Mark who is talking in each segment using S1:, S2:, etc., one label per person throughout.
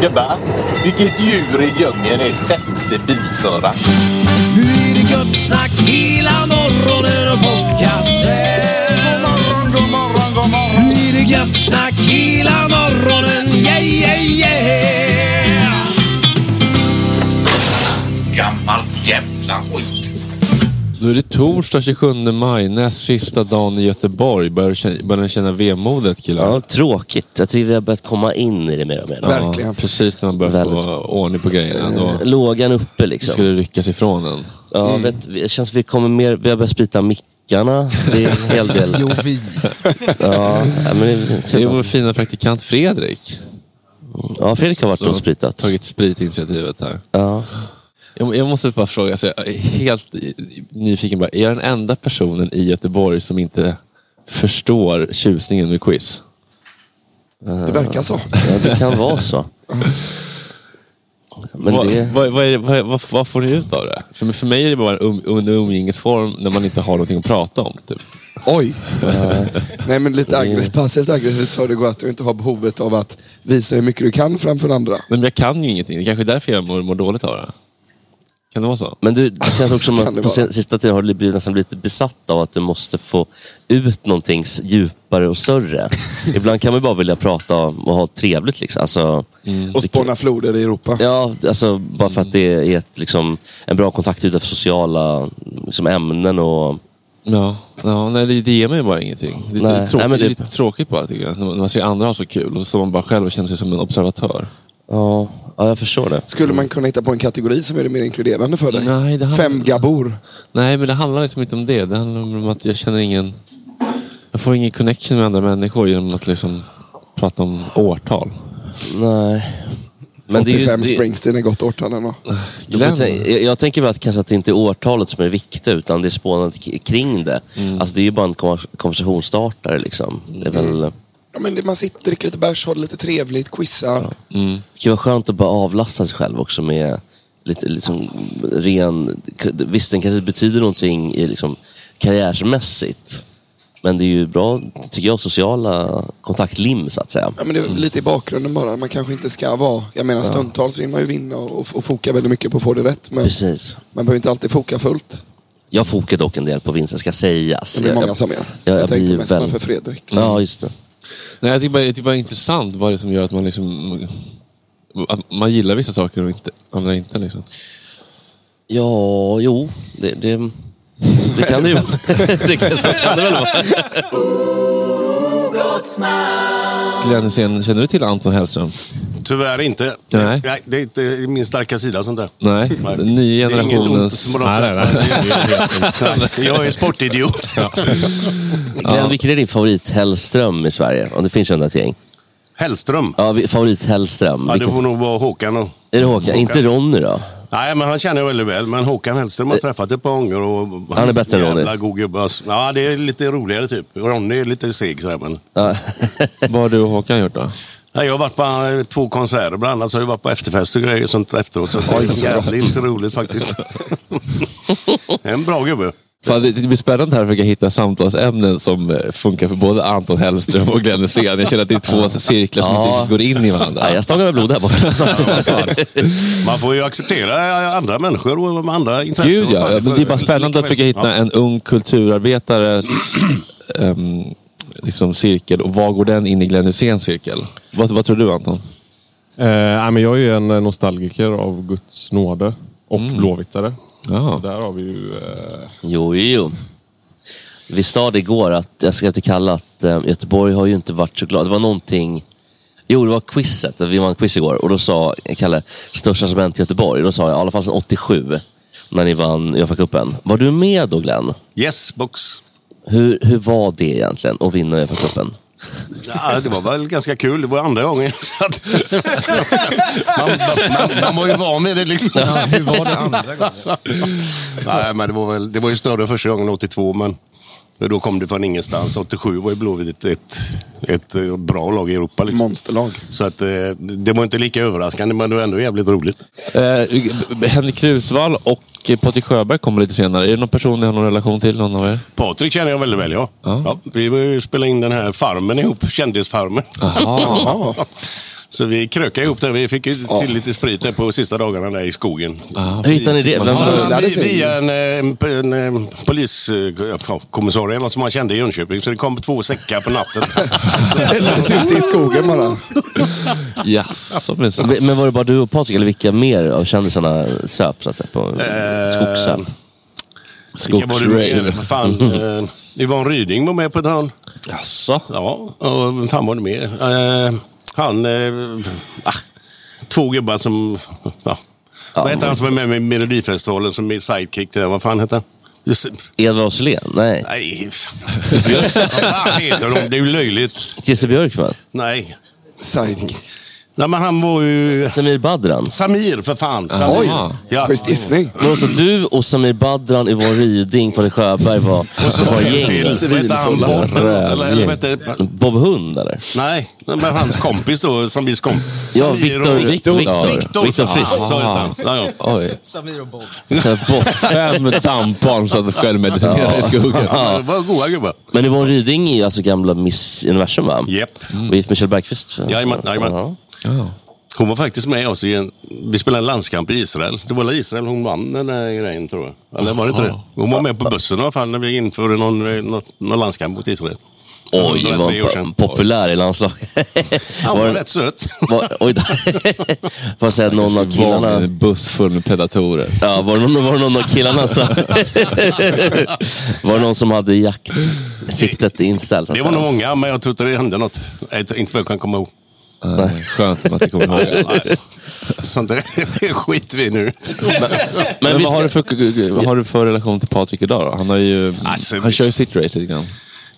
S1: Gubbar, vilket djur i djungeln är sämst bilförare?
S2: Nu är det gött snack hela morgonen och podcast. God morgon, god morgon, god morgon. Nu är det gött snack hela morgonen.
S3: Då är det torsdag 27 maj, näst sista dagen i Göteborg. Börjar, ni känna vemodet killar?
S4: Ja, tråkigt. Jag tycker vi har börjat komma in i det mer och mer.
S3: Ja, precis när man börjar få
S4: Väldigt.
S3: ordning på grejerna. Då
S4: Eh, Lågan uppe liksom.
S3: ska det ryckas ifrån en.
S4: Ja,
S3: Mm.
S4: vet, det känns som vi kommer mer, vi har börjat sprita mickarna. Det är en hel del.
S3: Jo, vi.
S4: Ja, ja, men det,
S3: Det är vår fina praktikant Fredrik.
S4: Ja, Fredrik har varit och spritat.
S3: Tagit spritinitiativet här.
S4: Ja.
S3: Jag, jag måste bara fråga, alltså, jag är helt nyfiken bara. Är jag den enda personen i Göteborg som inte förstår tjusningen med quiz?
S5: Det verkar så.
S4: Ja, det kan vara så. Men
S3: vad,
S4: det...
S3: vad, vad, vad, vad, vad får ni ut av det? För, för mig är det bara en um, en umgängesform när man inte har någonting att prata om. Typ.
S5: Oj! Nej men lite aggressivt, passivt aggressivt så det gått att du inte har behovet av att visa hur mycket du kan framför andra.
S3: Men jag kan ju ingenting. Det är kanske är därför jag mår, mår dåligt av det. Kan det vara så?
S4: Men du, det känns också som att på sen- sista tiden har du blivit nästan lite besatt av att du måste få ut någonting s- djupare och större. Ibland kan man ju bara vilja prata och ha trevligt. Liksom. Alltså,
S5: Och spåna floder i Europa.
S4: ja, alltså, bara för att det är ett, liksom, en bra kontaktyta för sociala liksom, ämnen. Och,
S3: Ja, ja nej, det, det ger mig bara ingenting. Det är
S4: Nej,
S3: lite tråkigt,
S4: nej, men det-
S3: lite tråkigt bara tycker jag. När man, ser andra ha så kul och så man bara själv och känner sig som en observatör.
S4: ja, ja, jag förstår det.
S5: Skulle man kunna hitta på en kategori som är det mer inkluderande för dig?
S3: Nej, det handlar-
S5: Fem gabor.
S3: Nej, men det handlar liksom inte om det. Det handlar om att jag känner ingen... Jag får ingen connection med andra människor genom att liksom prata om årtal.
S4: Nej. Men det är ju,
S5: 85 Springsteen är gott årtal ändå.
S4: Jag, jag tänker väl att kanske att det inte är årtalet som är det viktiga utan det är spånandet kring det. Alltså det är ju bara en kon- konversationsstartare liksom. Det är väl...
S5: Ja, men det, man sitter, dricker lite bärs, har det lite trevligt, quizar.
S4: Det kan vara skönt att bara avlasta sig själv också med lite liksom ren... Visst, den kanske betyder någonting i liksom karriärsmässigt. Men det är ju bra, tycker jag, sociala kontaktlim så att säga.
S5: Ja, men det är lite i bakgrunden bara. Man kanske inte ska vara... Jag menar stundtals vill man ju vinna och, och foka väldigt mycket på att få det rätt. Men
S4: Precis.
S5: man behöver inte alltid foka fullt.
S4: Jag fokar dock en del på vinsten, ska sägas.
S5: Det är
S4: Jag-
S5: många som gör.
S4: Jag,
S5: Jag,
S4: jag
S5: tänkte
S4: blir
S5: mest
S4: väl...
S5: för Fredrik.
S4: Ja, just det.
S3: Nej, jag tycker bara, jag tycker bara det är intressant vad det är som gör att man liksom... att Man gillar vissa saker och inte, andra inte. Liksom.
S4: Ja, jo. Det, det, det kan det ju det kan, Så kan det väl vara.
S3: Glenn Hysén, känner du till Anton Hellström?
S6: Tyvärr inte.
S3: Nej.
S6: det är inte min starka sida sånt där.
S3: Nej,
S6: Nej.
S3: den nya
S6: Det är inget ont
S3: generationens...
S6: som
S3: Nej, nej, nej.
S6: Det det Jag är sportidiot.
S4: Glenn, vilken är din favorit Hellström i Sverige? Om det finns ett gäng.
S6: Hellström.
S4: Ja, favorit Hellström.
S6: Ja, det får nog vara Håkan. Och...
S4: Är det Håkan? Inte Ronny då?
S6: Nej, men han känner jag väldigt väl. Men Håkan Hellström har jag träffat ett par gånger. Och
S4: Han är bättre än Ronny.
S6: Jävla god gubbe. alltså. Ja, det är lite roligare typ. Ronny är lite seg sådär. Men...
S4: Ja.
S3: Vad har du och Håkan gjort då?
S6: Ja, jag har varit på eh, två konserter bland annat. Så har jag varit på efterfest och grejer sånt efteråt. Så det är jävligt roligt faktiskt. en bra gubbe.
S3: Fan, det, det blir spännande här att försöka hitta samtalsämnen som eh, funkar för både Anton Hellström och Glenn Hysén. Jag känner att det är två cirklar som
S4: Ja.
S3: inte riktigt går in i varandra.
S4: Nej, jag stångar med blod här borta.
S6: Man får ju acceptera andra människor och andra intressen.
S3: Gud ja, men det är bara spännande att försöka hitta en ung kulturarbetares ehm, liksom cirkel och var går den in i Glenn Hyséns cirkel? Vad, vad tror du Anton?
S7: Eh, nej, men jag är ju en eh, nostalgiker av Guds nåde och blåvittare.
S3: Ja.
S7: Där har vi ju... Eh,
S4: Jo, jo. Vi sa det igår att, jag skrev till Kalle att eh, Göteborg har ju inte varit så glad. Det var någonting... Jo, det var quizet. Vi vann quiz igår och då sa Kalle, största som hänt i Göteborg. Då sa jag, i alla fall sedan 87, när ni vann Uefa-cupen. Var du med då Glenn?
S6: Yes, box.
S4: Hur, hur var det egentligen att vinna Uefa-cupen?
S6: Ja, det var väl ganska kul. Det var andra gången. Att... man, man, man var ju van med det liksom.
S7: hur var det andra gången?
S6: Nej, men det, var väl, det var ju större första gången 82, men då kom det från ingenstans. 87 var ju Blåvitt ett, ett, ett bra lag i Europa. Liksom.
S5: Monsterlag.
S6: Så att, eh, det var inte lika överraskande, men det var ändå jävligt roligt.
S3: Eh, Henrik Krusvall och Patrik Sjöberg kommer lite senare. Är det någon person ni har någon relation till? Någon av er?
S6: Patrik känner jag väldigt väl, ja. ja. vi spelade in den här Farmen ihop, Kändisfarmen. Så vi krökade ihop där. Vi fick ju till lite sprit där på sista dagarna där i skogen.
S4: Hur hittade ni det? Vem
S6: Ja, via en, eh, en, en, en poliskommissarie eller något som han kände i Jönköping. Så det kom två säckar på natten.
S5: Ställdes ute i skogen bara.
S3: Jaså minsann.
S4: Men var det bara du och Patrik, eller vilka mer av kändisarna söp så att säga, på
S6: Eh,
S4: Skogsön?
S6: Vilka var det mer? Vad Fan, eh, Yvonne Ryding var med på ett hörn.
S3: Jaså?
S6: Ja, och vem fan var det mer? Eh, han... Eh, ah, två gubbar som... Ja. Vad heter han som är med med Melodifestivalen som är sidekick där? Vad fan heter han? Just,
S4: Edvard af Sillén? Nej.
S6: nej, vad fan heter de? Det är ju löjligt.
S4: Christer Björkman?
S6: Nej.
S5: Sidekick.
S6: Nej, men han var ju...
S4: Samir Badran?
S6: Samir, för fan.
S4: Oj,
S6: Samir. Ja.
S5: schysst gissning.
S4: Men alltså, du och Samir Badran, Yvonne Ryding, Palle Sjöberg var, var gäng.
S6: Vad hette han? Bob?
S4: Hund eller?
S6: Nej, men hans kompis då, Samirs kompis.
S4: Ja, Victor. Victor, Victor
S6: för
S4: Frisk.
S3: Oj.
S8: Samir och Bob.
S3: Fem dampbarn som självmedicinerade i skogen.
S6: Ja, det var goa gubbar.
S4: Men Yvonne Ryding är alltså gamla Miss Universum va?
S6: Japp.
S4: Och gift med Kjell Bergqvist.
S6: Jajamän, Hon var faktiskt med oss i en... Vi spelade en landskamp i Israel. Det var Israel hon vann den där grejen tror jag. Eller var det inte det? Hon var med på bussen i alla fall när vi införde någon, någon, någon landskamp mot Israel.
S4: Oj,
S6: Det var
S4: po- populär i landslaget.
S6: Han var rätt söt.
S4: Var, oj. Får jag säga att någon av killarna...
S3: En buss full med predatorer.
S4: Ja, var det någon, var det någon av killarna som... var det någon som hade jaktsiktet inställt?
S6: Det var nog många, men jag tror inte det hände något. Inte vad jag kan komma ihåg.
S3: Nej, Skönt att man inte kommer ihåg allt.
S6: Sånt där skiter vi i nu.
S3: Men,
S4: vi
S3: vad, har du för, vad har du för relation till Patrik idag då? Han, har ju,
S6: Alltså,
S3: han kör ju sitt race lite grann.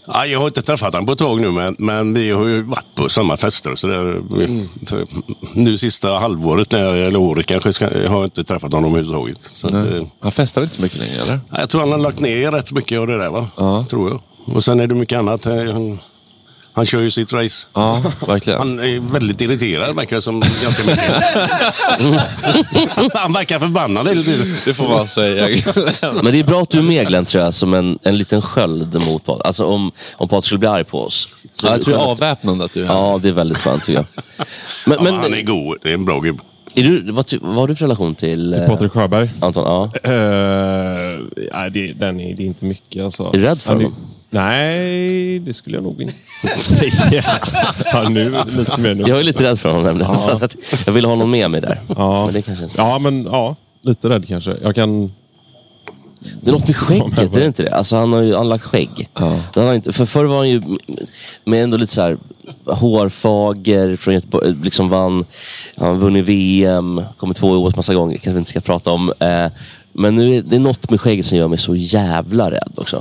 S6: Ja, jag har inte träffat honom på ett tag nu, men, men vi har ju varit på samma fester. och Så där,
S4: Mm.
S6: för, nu sista halvåret, när, eller året kanske, ska, jag har inte träffat honom överhuvudtaget. Så att, eh,
S3: Han festar inte så mycket längre eller?
S6: jag tror han har lagt ner rätt mycket av det där, va? tror jag. Och sen är det mycket annat. Eh, Han, han kör ju sitt race.
S3: Ja, verkligen.
S6: Han är väldigt irriterad, verkar det som. Ganska mycket. han verkar förbannad hela tiden.
S3: Det får man säga.
S4: Men det är bra att du är med Glenn, tror jag, som en, en liten sköld mot Patrik. Alltså om, om Patrik skulle bli arg på oss. Så
S3: Ja, jag tror det är avväpnande att du är här.
S4: Ja, det är väldigt skönt tycker jag. Men,
S6: Ja,
S4: men,
S6: han är god. Det är en bra gubbe.
S4: är du, vad, vad har du för relation till,
S7: Till
S4: eh,
S7: Patrik Sjöberg?
S4: Anton? Ja.
S7: Uh, nej, det, den är, det är inte mycket alltså.
S4: Är du rädd för honom?
S7: Nej, det skulle jag nog inte säga. ja, nu lite mer nu.
S4: Jag är lite rädd för honom nämligen.
S7: Ja.
S4: Så att jag vill ha någon med mig där.
S7: Ja.
S4: Men det kanske inte
S7: ja, men ja, lite rädd kanske. Jag kan...
S4: Det är något med skägget, är det inte det? Alltså han har ju anlagt skägg. Har han inte, för förr var han ju med ändå lite så här hårfager från Göteborg, liksom vann, han har vunnit VM, kommit två i OS massa gånger, kanske vi inte ska prata om. Eh, men nu är det är något med skägget som gör mig så jävla rädd också.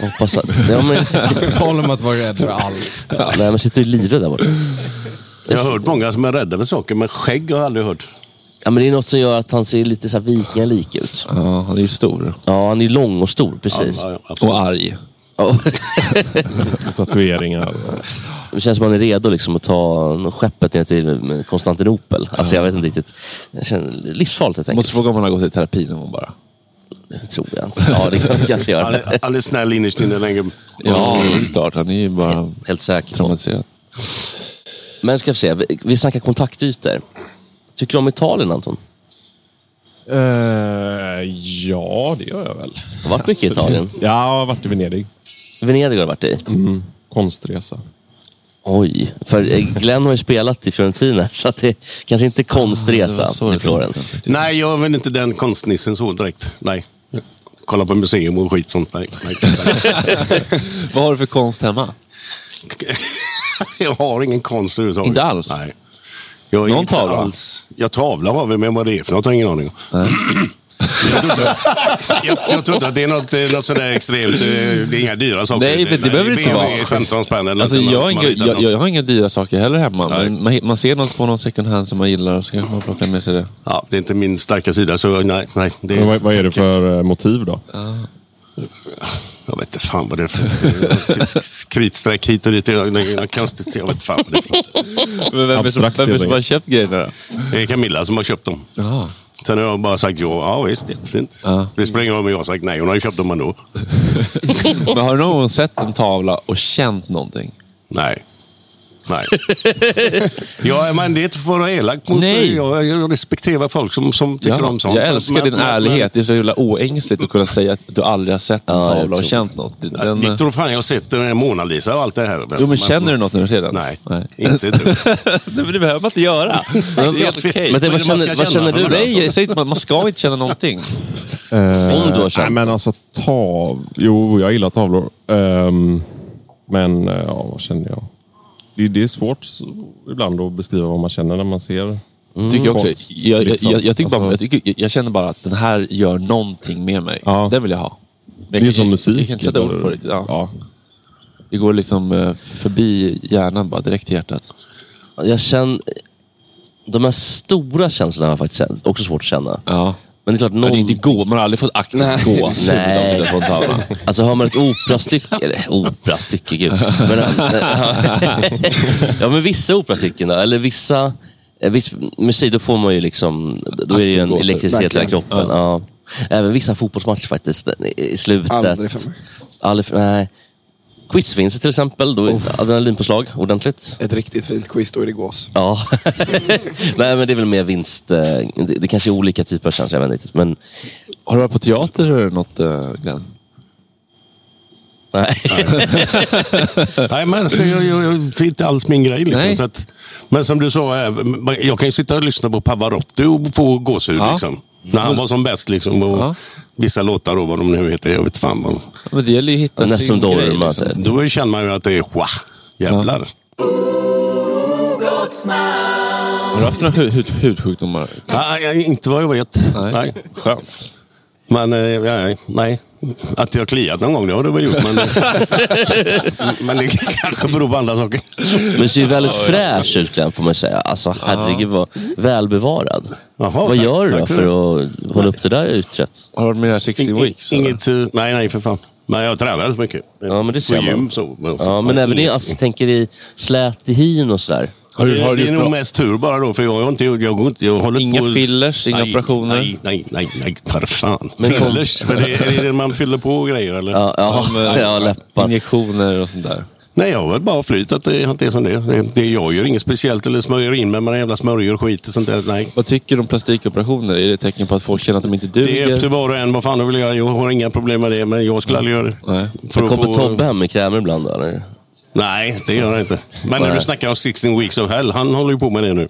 S4: Jag hoppas att... Ja, men,
S9: tal om att vara rädd för allt.
S4: ja, nej, men sitter du livrädd där borta?
S6: Jag har hört många som är rädda för saker, men skägg har jag aldrig hört.
S4: Ja, men det är något som gör att han ser lite så här vikingalik ut.
S3: Ja, han är ju stor.
S4: Ja, han är lång och stor, precis.
S6: Ja.
S3: Och arg.
S4: Ja.
S7: Tatueringar.
S4: Det känns som att han är redo liksom att ta skeppet ner till Konstantinopel. Alltså jag vet inte riktigt. Jag känner, livsfarligt helt enkelt.
S3: Måste fråga om han har gått i terapi någon gång bara.
S4: Det tror jag inte. Ja, det kan han kanske
S6: Han
S4: göra.
S6: är, han är snäll innerst inne, gubben.
S3: Ja, det är klart. Han är ju bara
S4: Helt säker
S3: traumatiserad.
S4: Men ska vi se, vi, vi snackar kontaktytor. Tycker du om Italien Anton?
S7: Eh, ja, det gör jag väl.
S4: Har varit mycket i. Italien?
S7: Ja, jag har varit i Venedig.
S4: Venedig har du varit i?
S7: Mm. Konstresa.
S4: Oj, för eh, Glenn har ju spelat i Fiorentina så att det kanske inte är konstresa
S3: så det
S4: i Florens.
S6: Nej, jag är väl inte den konstnissen så direkt. Nej. Kolla på museum och skit sånt. Nej, nej.
S3: Vad har du för konst hemma?
S6: jag har ingen konst överhuvudtaget.
S3: Inte alls?
S6: Nej. Jag
S3: Någon
S6: inte
S3: tavla?
S6: Alls. Jag tavla har vi, men vad det är för något har jag ingen aning om. Jag tror, inte, jag, jag tror inte att det är något, eh, något sådär extremt. eh, Det är inga dyra saker.
S3: Nej, men det behöver inte
S6: BMW
S3: vara.
S6: 15 spänn eller
S3: Alltså, jag, har inga, jag, jag har inga dyra saker heller hemma. Men man, man ser något på någon second hand som man gillar och så kanske man plockar med sig det.
S6: Ja, det är inte min starka sida, så nej. nej det
S7: Men vad, vad är det för eh, motiv då?
S6: Jag vet inte fan vad det är för kritstreck hit och dit. Det något konstigt. Jag vet inte fan vad det är för något.
S3: Men vem är det som,
S7: Abstrakt,
S3: vem är det
S7: helt
S3: som har köpt grejerna då?
S6: Det är Camilla som har köpt dem.
S3: Jaha.
S6: Sen har jag bara sagt ja, ja visst, jättefint.
S3: Ja.
S6: Det spelar ingen roll om jag har sagt nej, hon har ju köpt dem ändå.
S3: Men har du någon gång sett en tavla och känt någonting?
S6: Nej. Nej. ja, men det är inte för att vara elak mot
S3: Nej.
S6: Jag, jag respekterar folk som, som tycker
S3: Ja,
S6: om sånt.
S3: jag älskar
S6: Men-
S3: din
S6: men-
S3: ärlighet. Det är så jävla oängsligt att kunna säga att du aldrig har sett en
S4: Ja,
S3: tavla och känt något.
S6: Men,
S3: Den,
S6: jag tror fan jag har sett den här Mona Lisa och allt det här.
S3: jo, men känner du något när du ser den?
S6: Nej,
S3: Nej.
S6: inte
S3: men det behöver man inte göra. Det är helt okej.
S4: Men det, vad,
S6: det
S4: känner,
S6: ska
S4: vad känner du?
S3: Nej, säger inte, man ska inte känna någonting.
S7: Eh,
S4: Om du har känt.
S7: Nej, men alltså tav... Jo, jag gillar tavlor. Ehm, men eh, ja, vad känner jag? Det, det är svårt ibland att beskriva vad man känner när man ser
S3: Tycker jag, också.
S7: konst,
S3: Jag,
S7: liksom.
S3: jag, jag, tycker bara,
S7: Alltså-
S3: jag, tycker, jag känner bara att den här gör någonting med mig.
S7: Ja.
S3: Den vill jag ha.
S7: Det är
S3: kan-
S7: som musik.
S3: Jag kan inte sätta ord
S7: eller-
S3: på det. Ja.
S7: Ja.
S3: Det går liksom eh, förbi hjärnan bara direkt till hjärtat.
S4: Jag känner, De här stora känslorna har jag faktiskt också svårt att känna.
S3: Ja.
S4: Men det är klart, någon...
S3: det är inte gå, man har aldrig fått aktivt
S4: Nej.
S3: gå
S4: Nej. Alltså har man ett operastycke, eller operastycke, gud. Men, ja men vissa operastycken då, eller vissa, eh, viss musik, då får man ju liksom, då är det ju en elektricitet i hela kroppen. Ja. Även vissa fotbollsmatcher faktiskt, i slutet.
S5: Aldrig för mig.
S4: Aldrig för, nej. Quizvinster till exempel, då är adrenalinpåslag ordentligt.
S5: Ett riktigt fint quiz, då är det gås.
S4: Ja. nej men det är väl mer vinst, eh, det, det kanske är olika typer av känslor, jag vet inte riktigt. Men
S3: Har du varit på teater eller något, uh, Glenn?
S4: Nej.
S6: Nej, men alltså, jag, jag, jag, det är inte alls min grej. Liksom, så att, men som du sa, eh, jag kan ju sitta och lyssna på Pavarotti och få gåshud.
S3: Ja.
S6: Liksom, när han var som bäst. Liksom, och
S3: Ja.
S6: Vissa låtar, då, vad de nu heter, jag vet fan vad.
S3: Men det gäller ju att hitta
S4: Nästan
S3: sin grej.
S4: Dorma.
S3: Liksom.
S4: Liksom.
S6: Då känner man ju att det är wow, jävlar.
S3: Har du haft några hud, hud, hudsjukdomar?
S6: Nej, jag- inte vad jag vet.
S3: Nej.
S6: Nej.
S3: Skönt.
S6: Men eh, ja, nej, att jag har kliat någon gång, det har det väl gjort. Men, men det kanske beror på andra saker.
S4: Men det ser ju väldigt fräsch ut Glenn, får man säga. Alltså herregud vad välbevarad.
S6: Jaha,
S4: vad
S6: tack,
S4: gör du då
S6: för
S4: att hålla upp det där utträtt?
S3: Har du varit med i det här 16
S6: Ing-
S3: weeks? eller?
S6: Inget, eh, nej, nej för fan. Men jag tränar rätt mycket.
S4: Ja, men det ser
S6: På
S4: man.
S6: gym, så. men-
S4: Ja, men även
S6: inget-
S4: alltså, tänker i slät i hyn och sådär.
S3: Har du,
S6: det,
S3: har
S6: det
S3: du
S6: är
S3: gjort
S6: nog mest tur bara då, för jag har inte, jag, jag, jag håller
S3: Inga
S6: på...
S3: fillers, inga
S6: nej,
S3: operationer?
S6: Nej, nej, nej, nej, för fan.
S4: Men
S6: fillers? Men det, är det man fyller på grejer eller?
S4: Ja, ja, ja läppar.
S3: Injektioner och sånt där.
S6: Nej, jag har väl bara flyt att det, att det är som det är. det, det Jag gör inget speciellt eller smörjer in med några jävla smörjor och skit och sånt där. Nej.
S3: Vad tycker du om plastikoperationer? Är det ett tecken på att folk känner att de inte duger?
S6: Det är upp till var och en vad fan de vill göra. Jag har inga problem med det, men jag skulle aldrig göra det.
S3: Nej.
S6: För
S4: kommer
S6: få-
S4: Tobbe hem med krämer ibland? Eller?
S6: Nej, det gör han inte. Men när du snackar om 16 weeks of hell, han håller ju på med det nu.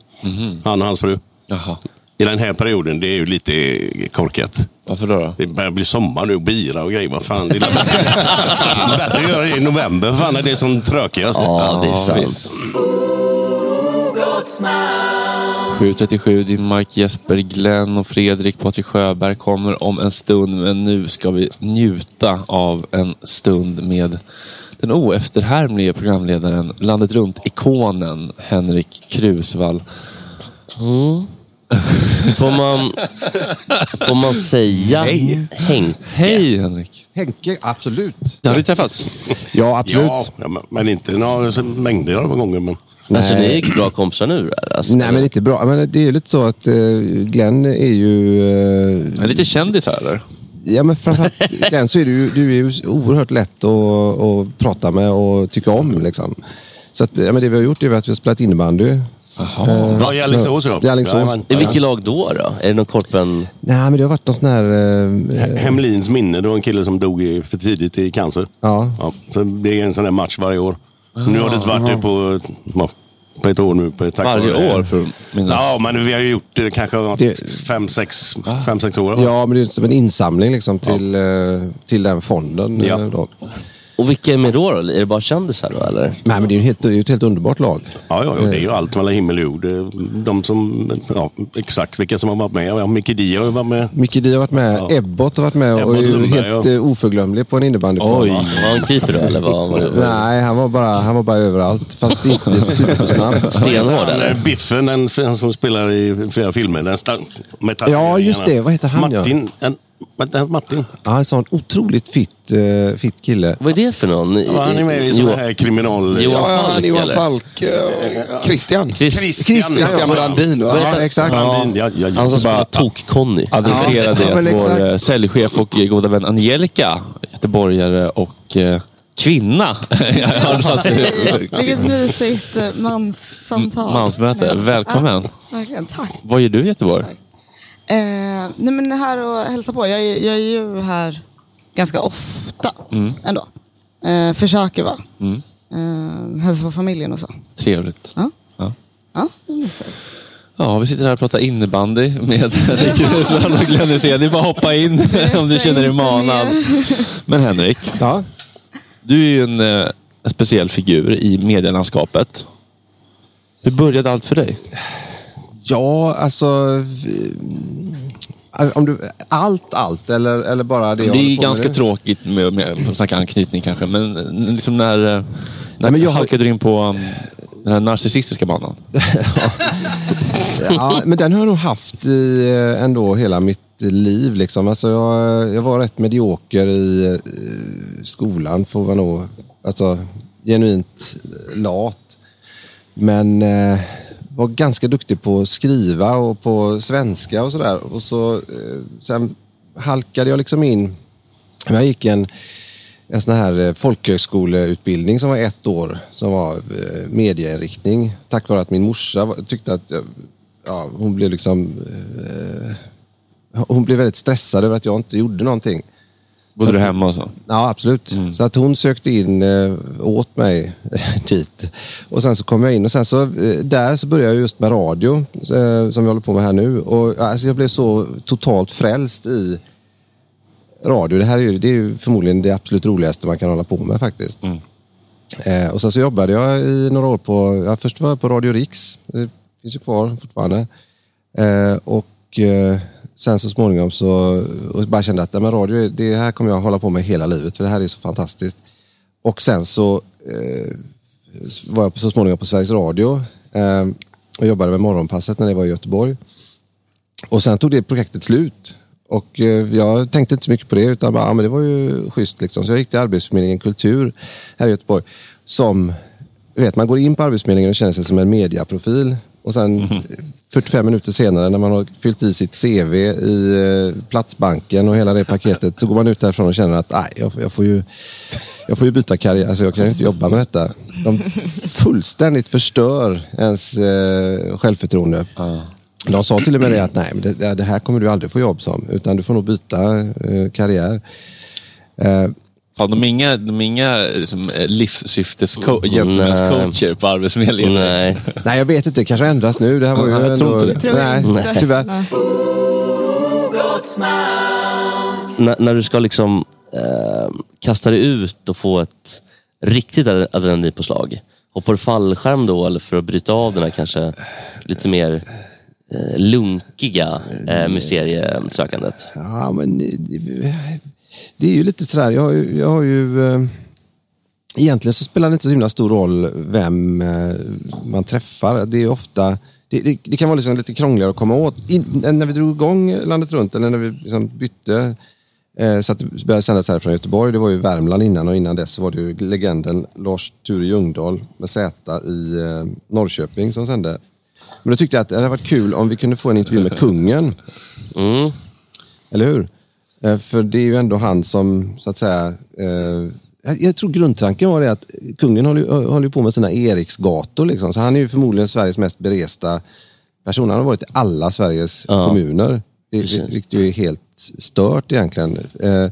S6: Han och hans fru.
S3: Jaha.
S6: I den här perioden, det är ju lite korkat.
S3: Varför då? då?
S6: Det börjar bli sommar nu, bira och grejer. Vad fan, det är bättre, att göra det i november, fan är det som trökigast.
S4: Ja, det är sant.
S3: visst. 7.37, din Mike Jesper, Glenn och Fredrik, Patrik Sjöberg kommer om en stund. Men nu ska vi njuta av en stund med den oefterhärmlige programledaren, landet runt-ikonen Henrik Krusvall.
S4: Mm. Får man, får man säga
S10: Hej.
S4: Henk?
S3: Hej Henrik!
S10: Henke, absolut.
S3: Har vi träffats?
S10: Ja, absolut.
S6: Ja, men- men inte några mängder av gånger. Men...
S4: Alltså
S10: Nej.
S4: ni är bra kompisar nu? Alltså,
S10: Nej, men inte bra. Men det är lite så att eh, Glenn är ju... eh,
S3: En lite kändis här eller?
S10: Ja, men framförallt Glenn så är du, ju- du är ju oerhört lätt att, att prata med och tycka om. Liksom. Så att, ja, men det vi har gjort är att vi har spelat innebandy. Eh,
S6: Ja, i Alingsås ja.
S10: I Alingsås.
S6: Jajamän.
S4: I vilket lag då? då? Är det någon korpen?
S10: Nej, men det har varit någon sån här... eh,
S6: Hemlins minne, det var en kille som dog i- för tidigt i cancer.
S10: Ja.
S6: Ja, så det är en sån här match varje år. Nu har det varit det på, ja, på ett år nu. På, tack
S3: Varje
S6: vare
S3: år för minnas.
S6: Ja, men vi har ju gjort det kanske
S10: Det-
S6: fem, sex, fem, sex år.
S10: Ja, men det är som en insamling liksom, till, eh, till den fonden.
S6: Ja.
S10: Eh.
S4: Och vilka är med då? då? Är det bara kändisar då eller?
S10: Nej, men det är ju helt, det är ju ett helt underbart lag.
S6: Ja, ja, ja, det är ju allt mellan himmel och jord. De som, ja, exakt vilka som har varit med. Ja, Micke Di har ju varit med.
S10: Micke Di har varit med,
S6: Ja.
S10: Ebbot har varit med och
S6: Ebbot
S10: är ju
S6: Lundberg,
S10: helt
S6: ja.
S10: eh, oförglömlig på en innebandyplan.
S4: Oj, var han keeper då eller vad var det?
S10: Nej, han var, bara, han var bara överallt. Fast inte supersnabb.
S4: Stenhård
S6: Han,
S4: eller?
S6: eh, Biffen, en, en som spelar i flera filmer. Den med
S10: Ja, just det. Vad heter han, ja?
S6: Martin. En, vänta, Martin.
S10: Ja, en sån otroligt fit, eh, fit kille.
S4: Vad är det för någon?
S6: Ja, han är med i
S4: Jo-
S6: såna här kriminal...
S4: Johan
S5: Ja, han
S4: Falk,
S5: är Johan? Falk. eh, Christian.
S4: Chris-
S5: Christian,
S6: ja.
S5: Brandin. Va? Ja, exakt.
S6: Brandin, ja, ja, ja.
S4: Han som
S3: bara-
S4: spelar Tok-Conny.
S3: adressera det
S10: Ja,
S3: att vår eh, säljchef och goda vän Angelica, göteborgare och kvinna,
S11: Vilket mysigt manssamtal.
S3: mansmöte. Välkommen.
S11: Ja, verkligen, tack.
S3: Vad gör du i Göteborg?
S11: Eh, nej men här och hälsa på. Jag, är- jag är ju här ganska ofta
S3: Mm.
S11: ändå. Eh, försöker vara.
S3: Mm.
S11: Eh, hälsa på familjen och så.
S3: Trevligt.
S11: Ja.
S3: Ja.
S11: Ja, det är mysigt.
S3: Ja, vi sitter här och pratar innebandy med Henrik och Glenn Hysén. Det är bara att hoppa in om du känner dig manad. Men Henrik,
S10: Ja.
S3: du är ju en, eh, en speciell figur i medielandskapet. Hur började allt för dig?
S10: Ja, alltså... eh, Om du, allt, allt eller, eller bara det
S3: Det är ganska
S10: nu?
S3: tråkigt med, med att snacka anknytning kanske, men eh, liksom när, eh, när
S10: men jag
S3: halkade du in på um, den här narcissistiska banan?
S10: Ja, men den har jag nog haft i ändå hela mitt liv. Liksom. Alltså jag, jag var rätt medioker i eh, skolan, får man nog... Alltså, genuint lat. Men eh, var ganska duktig på att skriva och på svenska och sådär. Och så, eh, sen halkade jag liksom in... Jag gick en, en sån här eh, folkhögskoleutbildning som var ett år, som var eh, medieinriktning. Tack vare att min morsa var- tyckte att jag, ja, hon blev liksom... Eh, hon blev väldigt stressad över att jag inte gjorde någonting.
S3: Bodde
S10: Så
S3: du hemma och så?
S10: Ja, absolut. Så att hon sökte in eh, åt mig dit. Och sen så kom jag in och sen så eh, där så började jag just med radio eh, som vi håller på med här nu. Och alltså, jag blev så totalt frälst i radio. Det här är ju, det är ju förmodligen det absolut roligaste man kan hålla på med faktiskt. Eh, och sen så jobbade jag i några år på, ja, först var jag på Radio Riks. Det finns ju kvar fortfarande. Eh, och eh, sen så småningom så och bara kände att men radio, det här kommer jag hålla på med hela livet för det här är så fantastiskt. Och sen så eh, var jag så småningom på Sveriges Radio eh, och jobbade med Morgonpasset när det var i Göteborg. Och sen tog det projektet slut. Och eh, jag tänkte inte så mycket på det utan bara, ja, men det var ju schysst. Liksom. Så jag gick till Arbetsförmedlingen Kultur här i Göteborg. Som, vet, man går in på Arbetsförmedlingen och känner sig som en mediaprofil. Och sen mm-hmm. 45 minuter senare när man har fyllt i sitt CV i eh, Platsbanken och hela det paketet så går man ut därifrån och känner att nej, jag, jag, får ju, jag får ju byta karriär. Alltså, jag kan ju inte jobba med detta. De fullständigt förstör ens eh, självförtroende. De sa till och med det att nej, men det, det här kommer du aldrig få jobb som. Utan du får nog byta eh, karriär. Eh,
S3: Har de inga, de är inga liksom, eh, livssyftescoacher på Arbetsförmedlingen?
S4: Nej.
S10: nej, jag vet inte. Det kanske ändras nu. Det här var ju
S3: Ja, jag tror
S10: ändå,
S3: inte det.
S10: Nej,
S4: Nej.
S10: tyvärr.
S4: när, när du ska liksom eh, kasta dig ut och få ett riktigt ad- adrenalinpåslag. Hoppar du fallskärm då eller för att bryta av den här kanske lite mer eh, lunkiga eh, mysteriesökandet?
S10: Ja, men det, är ju lite sådär. Jag har ju... Jag har ju eh, egentligen så spelar det inte så himla stor roll vem eh, man träffar. Det är ofta... Det, det, det kan vara liksom lite krångligare att komma åt. In, när vi drog igång landet runt, eller när vi liksom bytte eh, så att det började sändas här från Göteborg. Det var ju Värmland innan och innan dess så var det ju legenden Lars-Ture Ljungdahl med Z i eh, Norrköping som sände. Men då tyckte jag att det hade varit kul om vi kunde få en intervju med kungen. Eller hur? Eh, För det är ju ändå han som, så att säga... Eh, jag, tror grundtanken var det att kungen håller, ju- håller ju på med sina Eriksgator. Liksom. Så han är ju förmodligen Sveriges mest beresta person. Han har varit i alla Sveriges kommuner. Det, det, det är ju helt stört egentligen. Eh,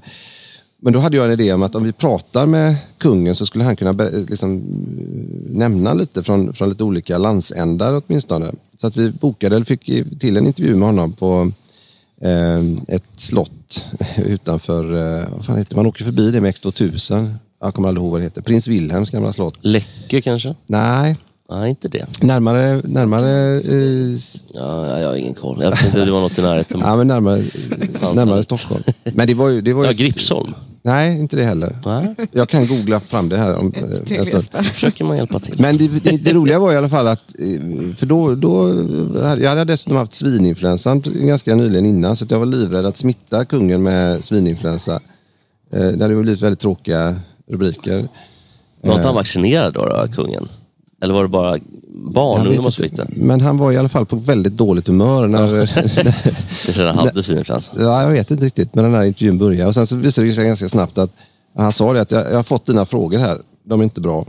S10: men då hade jag en idé om att om vi pratar med kungen så skulle han kunna liksom, eh, nämna lite från, från lite olika landsändar åtminstone. Så att vi bokade, eller fick till en intervju med honom på ett slott utanför, eh, vad fan heter man åker förbi det med X2000. Jag kommer aldrig ihåg vad det heter. Prins Wilhelms gamla slott.
S4: Läckö kanske?
S10: Nej.
S4: Nej, inte det.
S10: Närmare, närmare eh,
S4: Ja, ja, jag har ingen koll. Jag tänkte det var något i närheten.
S10: Ja, men närmare, närmare Stockholm. Men det var ju... Det var ju
S4: Ja, Gripsholm.
S10: Nej, inte det heller. Jag kan googla fram det här om eh, stund.
S4: försöker man hjälpa till.
S10: Men det, det, det roliga var i alla fall att, eh, för då, då, jag hade dessutom haft svininfluensan ganska nyligen innan, så att jag var livrädd att smitta kungen med svininfluensa. Eh, Det hade blivit väldigt tråkiga rubriker.
S4: Var inte han vaccinerad då, då kungen? Eller var det bara barn, ungdomar som fick det?
S10: Men han var i alla fall på väldigt dåligt humör när...
S4: Det så han hade svininfluensa?
S10: Ja, jag vet inte riktigt, men den här intervjun började. Och sen så visade det sig ganska snabbt att han sa det att jag, jag har fått dina frågor här, de är inte bra.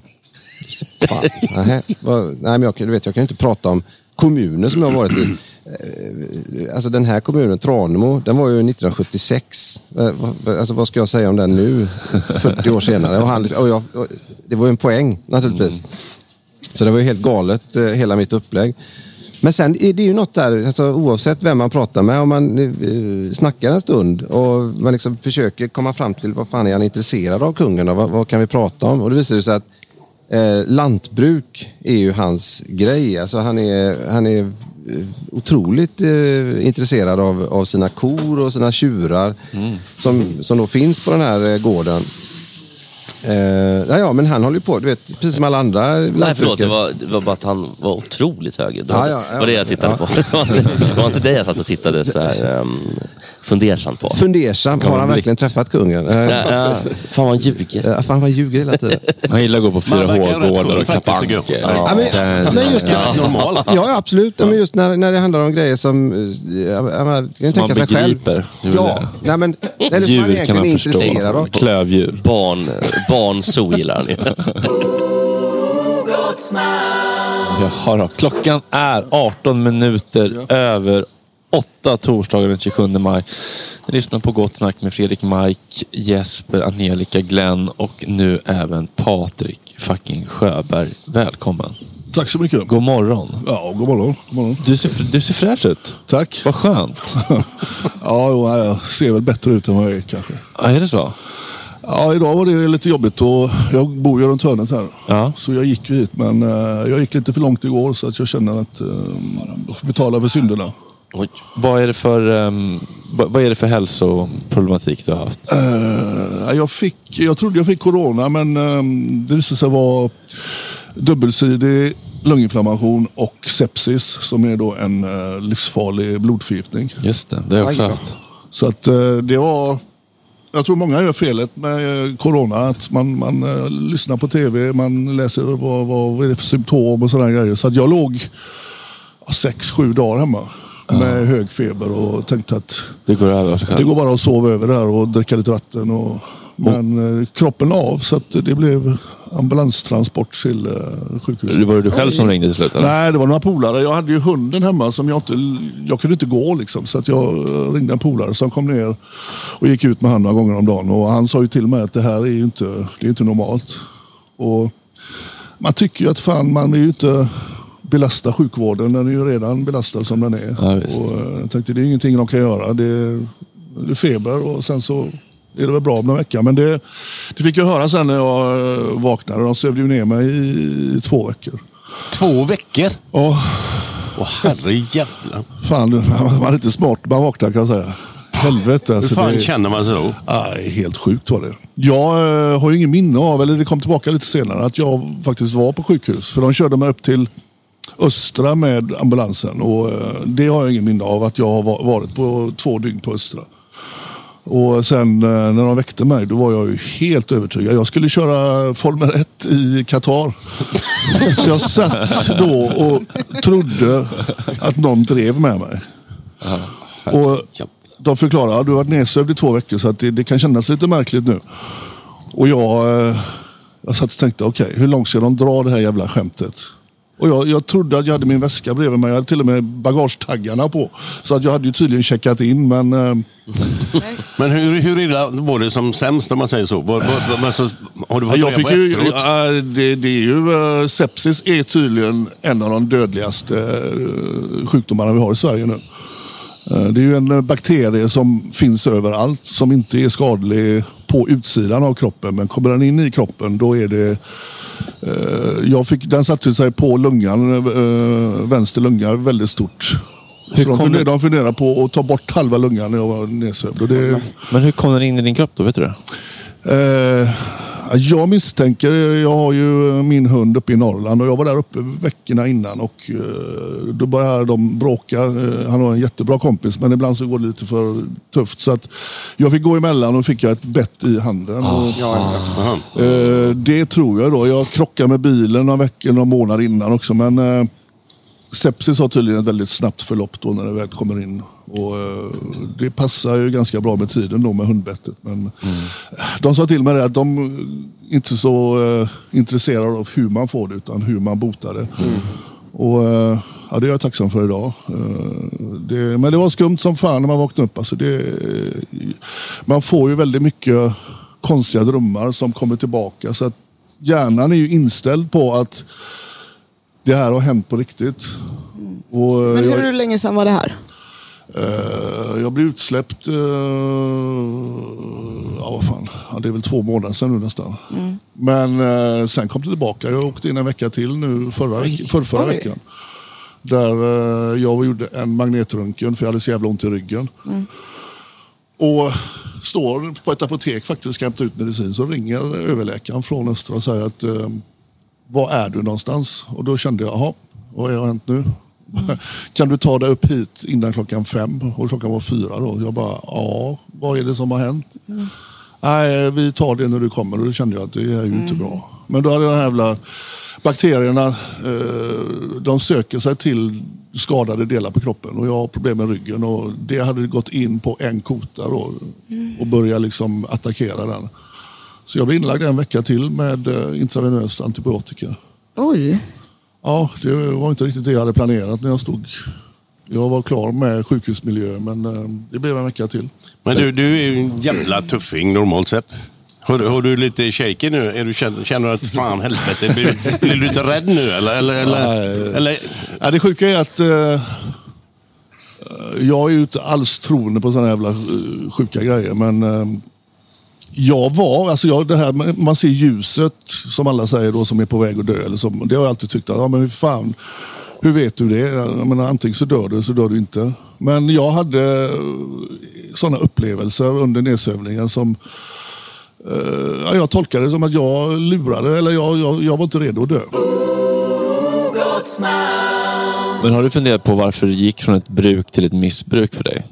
S10: Fan, vad- nej, men jag, du vet, jag kan ju inte prata om kommuner som jag har varit i. Eh, Alltså den här kommunen, Tranemo, den var ju 1976. Eh, Alltså vad ska jag säga om den nu, 40 år senare? Och han, och jag, och det var ju en poäng naturligtvis. Så det var ju helt galet, eh, hela mitt upplägg. Men sen är det ju något där, alltså, oavsett vem man pratar med, om man eh, snackar en stund och man liksom försöker komma fram till vad fan är han intresserad av kungen och vad, vad kan vi prata om? Och då visar det sig att eh, lantbruk är ju hans grej. Alltså han är, han är eh, otroligt eh, intresserad av, av sina kor och sina tjurar som, som då finns på den här eh, gården. Eh, ja, ja, men han håller ju på, du vet, precis som alla andra
S4: Nej förlåt, det var, det var bara att han var otroligt hög. Det var,
S10: Ja, ja, ja.
S4: var det jag tittade på. Det var, inte, det var inte det jag satt och tittade så här, um, fundersamt på.
S10: Fundersam, har han verkligen träffat kungen?
S4: Ja, ja. Fan vad han ljuger.
S10: Ja, fan vad ljuger hela tiden.
S3: Han gillar att gå på
S6: Man
S3: 4H-gårdar
S6: skön
S3: och klappa anker.
S10: Ja, men, men just
S6: Ja, normalt.
S10: Ja, absolut. Ja. Men just när, när det handlar om grejer som... eh, Jag, menar, kan
S3: Som man
S10: tänka sig själv.
S3: begriper. Väl
S10: Ja, nej, men, eller som man egentligen
S3: man
S10: är
S3: förstå.
S10: intresserad av.
S3: Klövdjur.
S4: Barn, barnzoo gillar han ju.
S3: Jaha då. Klockan är 18 minuter över 8 torsdagen den 27 maj. Ni lyssnar på Gott Snack med Fredrik Mike, Jesper, Angelica, Glenn och nu även Patrik fucking Sjöberg. Välkommen.
S12: Tack så mycket.
S3: God morgon.
S12: Ja, god morgon. God morgon.
S3: Du ser, du ser fräsch ut.
S12: Tack.
S3: Vad skönt.
S12: ja, jag ser väl bättre ut än vad jag är kanske.
S3: Ja, är det så?
S12: Ja, idag var det lite jobbigt och jag bor ju runt hörnet här.
S3: Ja.
S12: Så jag gick ju hit, men eh, jag gick lite för långt igår så att jag känner att uh, jag får betala för synderna.
S3: Vad är det för, ehm, vad vad är det för hälsoproblematik du har haft?
S12: Eh, jag, fick, jag trodde jag fick corona, men ehm, det visade sig vara dubbelsidig lunginflammation och sepsis som är då en eh, livsfarlig blodförgiftning.
S3: Just det, det har jag också
S12: Aj
S3: haft.
S12: Så att eh, det var... Jag tror många gör felet med corona. Att man, man lyssnar på tv, man läser vad, vad, vad är det för symptom och sådana grejer. Så att jag låg sex, sju dagar hemma med hög feber och tänkte att
S3: Det går över sig
S12: det går bara att sova över där och dricka lite vatten. Och, men eh, kroppen la av så att det blev ambulanstransport till eh, sjukhuset.
S3: Det var du själv som ringde till slut? Eller?
S12: Nej, det var några polare. Jag hade ju hunden hemma som jag inte... Jag kunde inte gå liksom. Så att jag eh, ringde en polare som kom ner och gick ut med han några gånger om dagen. Och han sa ju till mig att det här är ju inte, det är inte normalt. Och man tycker ju att fan, man vill ju inte belasta sjukvården. Den är ju redan belastad som den är.
S3: Ja,
S12: och eh, jag tänkte det är ingenting de kan göra. Det är, feber och sen så är det väl bra om en vecka. Men det, det fick jag höra sen när jag eh, vaknade. De sövde ju ner mig i, två veckor.
S6: Två veckor?
S12: Ja.
S6: Åh herrejävlar.
S12: Fan, man är inte smart man vaknar kan jag säga. Helvete.
S6: Hur
S12: Alltså,
S6: fan
S12: det,
S6: känner man sig då?
S12: Nej, helt sjukt var det. Jag eh, har ju ingen minne av, eller det kom tillbaka lite senare, att jag faktiskt var på sjukhus. För de körde mig upp till Östra med ambulansen. Och eh, det har jag ingen minne av, att jag har va- varit på två dygn på Östra. Och sen eh, när de väckte mig, då var jag ju helt övertygad. Jag skulle köra Formel 1 i Qatar. Så jag satt då och trodde att någon drev med mig. Och de förklarade att du har varit nedsövd i två veckor så att det, det kan kännas lite märkligt nu. Och jag, eh, jag satt och tänkte, okej, hur långt ska de dra det här jävla skämtet? Och jag, jag trodde att jag hade min väska bredvid mig. Jag hade till och med bagagetaggarna på. Så att jag hade ju tydligen checkat in, men... Eh,
S6: Men hur, hur illa var det som sämst om man säger så? Var, var, var, alltså, har du fått
S12: jag fick ju,
S6: efteråt?
S12: ja, det, det är ju, eh, sepsis är tydligen en av de dödligaste eh, sjukdomarna vi har i Sverige nu. Eh, Det är ju en bakterie som finns överallt, som inte är skadlig på utsidan av kroppen. Men kommer den in i kroppen då är det... eh, Jag fick, den satte sig på lungan, eh, vänster lunga, väldigt stort.
S3: Hur
S12: Så de,
S3: kom
S12: funder,
S3: det-
S12: de funderar på att ta bort halva lungan när jag var nedsövd. Det,
S3: Men hur kom den in i din kropp då? Vet du det?
S12: Eh, jag misstänker, jag har ju min hund uppe i Norrland och jag var där uppe veckorna innan och eh, då började de bråka. Eh, han har en jättebra kompis men ibland så går det lite för tufft. Så att jag fick gå emellan och fick jag ett bett i handen. och, eh, det tror jag då. Jag krockade med bilen några veckor, några månader innan också men sepsis har tydligen ett väldigt snabbt förlopp då när det väl kommer in. Och, eh, det passar ju ganska bra med tiden då med hundbettet. Men De sa till mig det att de är inte så eh, intresserade av hur man får det utan hur man botar det. Och, eh, ja, det är jag tacksam för idag. Eh, det, men det var skumt som fan när man vaknade upp. Alltså det, man får ju väldigt mycket konstiga drömmar som kommer tillbaka. Så att hjärnan är ju inställd på att det här har hänt på riktigt. Och, eh,
S11: Men
S12: jag-
S11: hur länge sedan var det här?
S12: Eh, jag blev utsläppt, uh, ja vad fan, ja, det är väl två månader sedan nu nästan.
S11: Mm.
S12: Men eh, sen kom det tillbaka. Jag åkte in en vecka till nu förra, för, förra
S11: Oj.
S12: veckan. Där eh, jag gjorde en magnetröntgen för jag hade så jävla ont i ryggen.
S11: Mm.
S12: Och står på ett apotek faktiskt och ska hämta ut medicin så ringer överläkaren från Östra och säger att eh, var är du någonstans? Och då kände jag, jaha, vad har hänt nu? kan du ta dig upp hit innan klockan fem? Och klockan var fyra då. Jag bara, ja, vad är det som har hänt? Nej, vi tar det när du kommer och då kände jag att det är ju inte bra. Men då hade den här jävla bakterierna, eh, de söker sig till skadade delar på kroppen och jag har problem med ryggen och det hade gått in på en kota då och börjat liksom attackera den. Så jag blev inlagd en vecka till med eh, intravenöst antibiotika.
S11: Oj.
S12: Ja, det var inte riktigt det jag hade planerat när jag stod. Jag var klar med sjukhusmiljö men eh, det blev en vecka till.
S6: Men du, du är ju en jävla tuffing normalt sett. Har, du- har du lite shaky nu? Är du, känner, du att fan helvete, blir, blir du lite rädd nu eller? eller, eller,
S12: Nej.
S6: eller
S12: Ja, det sjuka är att eh, jag är ju inte alls troende på sådana jävla eh, sjuka grejer. Men eh, jag var, alltså jag, det här, man ser ljuset som alla säger då som är på väg att dö. Eller som, det har jag alltid tyckt att, ja men hur fan, hur vet du det? Jag menar, antingen så dör du så dör du inte. Men jag hade sådana upplevelser under nedsövningen som eh, ja, jag tolkade det som att jag lurade, eller jag, jag, jag var inte redo att dö.
S3: Men har du funderat på varför det gick från ett bruk till ett missbruk för dig?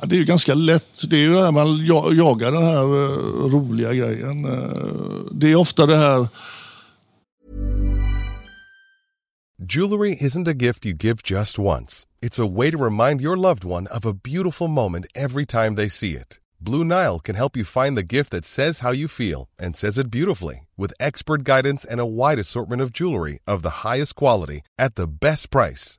S12: Ja, det är ju ganska lätt. Det är ju det här man jagar den här eh, roliga grejen. Eh, det är ofta det här
S13: Jewelry isn't a gift you give just once. It's a way to remind your loved one of a beautiful moment every time they see it. Blue Nile can help you find the gift that says how you feel and says it beautifully with expert guidance and a wide assortment of jewelry of the highest quality at the best price.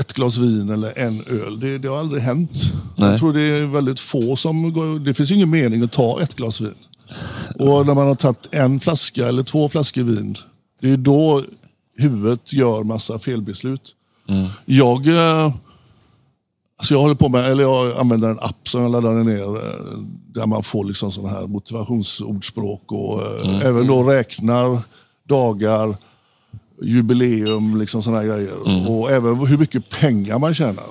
S12: ett glas vin eller en öl. Det, det har aldrig hänt.
S3: Nej.
S12: Jag tror det är väldigt få som går... Det finns ingen mening att ta ett glas vin. Och när man har tagit en flaska eller två flaskor vin, det är då huvudet gör massa felbeslut. Jag, eh, alltså jag håller på med, eller jag använder en app som jag laddade ner eh, där man får liksom sådana här motivationsordspråk och eh, även då räknar dagar, jubileum, liksom sådana grejer. Och även hur mycket pengar man tjänar.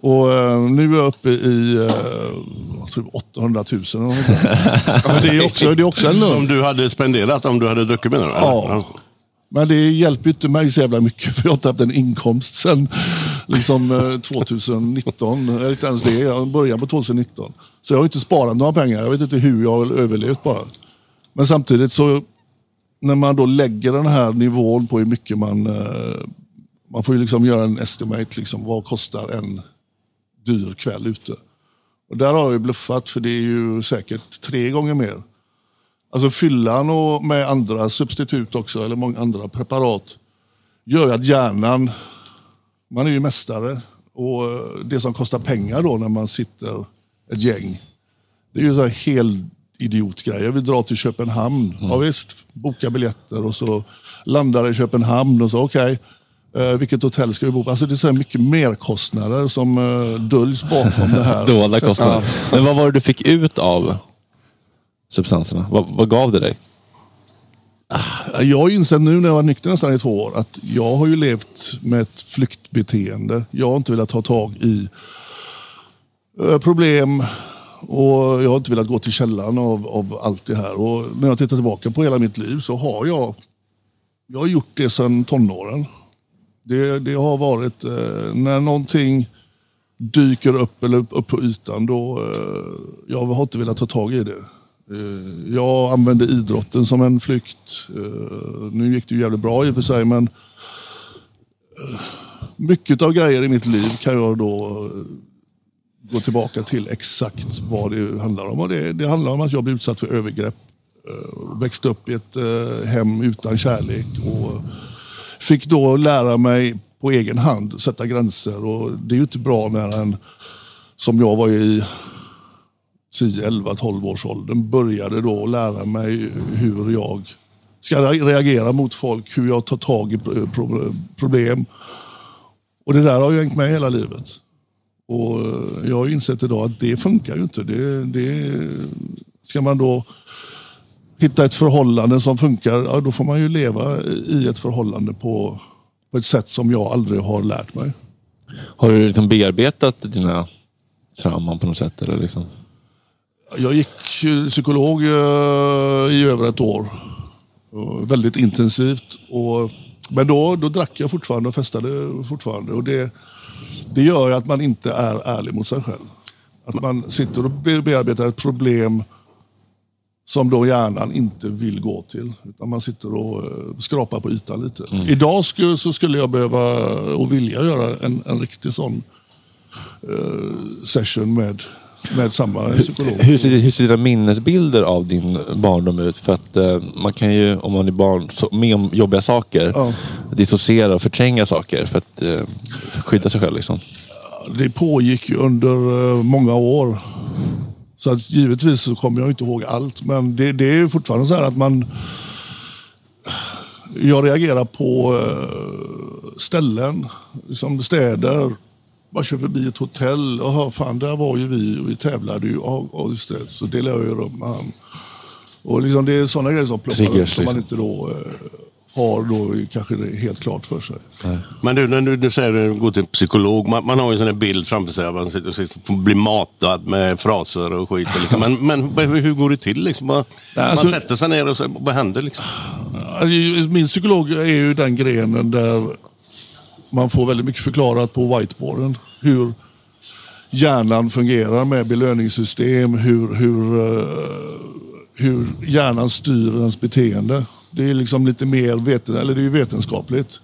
S12: Och eh, nu är jag uppe i tror 800 000 eller något det är också, det är också en lön.
S6: Som du hade spenderat om du hade druckit menar du?
S12: Ja. Men det hjälper inte mig så jävla mycket för jag har inte haft en inkomst sen liksom, eh, 2019. Eller inte ens det, jag började på 2019. Så jag har inte sparat några pengar. Jag vet inte hur jag har överlevt bara. Men samtidigt så när man då lägger den här nivån på hur mycket man... eh, Man får ju liksom göra en estimate. Liksom, vad kostar en dyr kväll ute? Och där har jag ju bluffat för det är ju säkert tre gånger mer. Alltså fyllan och med andra substitut också, eller många andra preparat, gör ju att hjärnan, man är ju mästare. Och eh, det som kostar pengar då när man sitter ett gäng, det är ju så här hel idiotgrejer. Jag vill dra till Köpenhamn. Ja visst, boka biljetter och så landar i Köpenhamn och så okej, eh, vilket hotell ska vi bo på? Alltså det är så mycket merkostnader som eh, döljs bakom det här.
S3: Dolda kostnader. Men vad var det du fick ut av substanserna? Vad, vad gav det dig?
S12: Jag har insett nu när jag var nykter nästan i två år att jag har ju levt med ett flyktbeteende. Jag har inte velat ta tag i eh, problem och jag har inte velat gå till källan av, av allt det här. Och när jag tittar tillbaka på hela mitt liv så har jag, jag har gjort det sedan tonåren. Det, det har varit eh, när någonting dyker upp eller upp, på ytan då, eh, jag har inte velat ta tag i det. Eh, jag använde idrotten som en flykt. Eh, nu gick det ju jävligt bra i och för sig men eh, mycket av grejer i mitt liv kan jag då eh, gå tillbaka till exakt vad det handlar om. Och det, det handlar om att jag blev utsatt för övergrepp. Eh, växte upp i ett eh, hem utan kärlek och fick då lära mig på egen hand sätta gränser. Och det är ju inte bra när en, som jag var i 10, 11, 12 års åldern, började då lära mig hur jag ska reagera mot folk, hur jag tar tag i problem. Och det där har ju hängt med hela livet. Och eh, jag har insett idag att det funkar ju inte. Det, det, ska man då hitta ett förhållande som funkar, ja, då får man ju leva i ett förhållande på, på ett sätt som jag aldrig har lärt mig.
S3: Har du liksom bearbetat dina trauman på något sätt? Eller liksom?
S12: Jag gick psykolog eh, i över ett år. Väldigt intensivt. Och, men då, då drack jag fortfarande och festade fortfarande. Och det, det gör att man inte är ärlig mot sig själv. Att man sitter och be- bearbetar ett problem som då hjärnan inte vill gå till. Utan man sitter och eh, skrapar på ytan lite. Idag skulle, så skulle jag behöva och vilja göra en, en riktig sån eh, session med, med samma psykolog.
S3: Hur ser, hur ser dina minnesbilder av din barndom ut? För att eh, man kan ju, om man är barn, så, med om jobbiga saker,
S12: Ja.
S3: dissociera och förtränga saker för att eh, skydda sig själv. Liksom.
S12: det pågick ju under eh, många år. Så att givetvis så kommer jag inte ihåg allt. Men det, det är ju fortfarande så här att man... Jag reagerar på eh, ställen, liksom städer. Man kör förbi ett hotell. och hör, fan där var ju vi och vi tävlade ju. Ja, ja, just det. Så delade jag ju rum med han. Och liksom det är sådana grejer som ploppar upp
S3: Triggers,
S12: som man
S3: liksom.
S12: inte då eh, har då kanske det helt klart för sig.
S6: Men du, när du, du säger att du går till psykolog, man, man har ju en sån här bild framför sig att man sitter sitter- blir matad med fraser och skit. och Liksom. Men, men hur hur går det till? Liksom? Man,
S12: alltså-
S6: man sätter sig ner och så, vad händer? Liksom?
S12: Min psykolog är ju den grenen där man får väldigt mycket förklarat på whiteboarden. Hur hjärnan fungerar med belöningssystem, hur, hur, eh, hur hjärnan styr ens beteende. Det är liksom lite mer veten, eller det är ju vetenskapligt.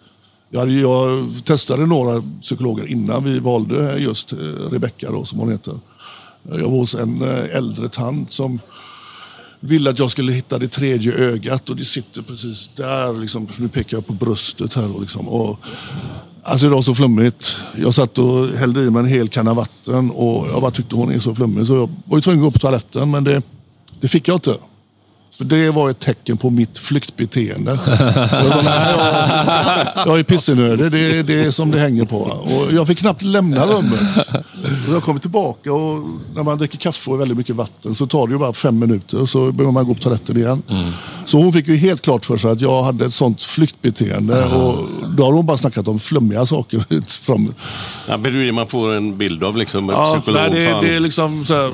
S12: Jag, jag testade några psykologer innan vi valde just eh, Rebecka då, som hon heter. Jag var hos en eh, äldre tant som ville att jag skulle hitta det tredje ögat och det sitter precis där. Liksom, nu pekar jag på bröstet här. Och liksom, och, alltså det var så flummigt. Jag satt och hällde i mig en hel kanna vatten och jag bara tyckte hon är så flummig. Så jag var ju tvungen att gå på toaletten men det, det fick jag inte. För det var ett tecken på mitt flyktbeteende. Jag, bara, "Nej, jag, jag är pissenödig, det, är- det är som det hänger på. Och jag fick knappt lämna rummet. Och jag kommer tillbaka och när man dricker kaffe och väldigt mycket vatten så tar det ju bara fem minuter så behöver man gå på toaletten igen. Så hon fick ju helt klart för sig att jag hade ett sånt flyktbeteende. Och då har hon bara snackat om flummiga saker. Från,
S6: Ja, men det är man får en bild av liksom.
S12: ja, nej, det, det är liksom så här,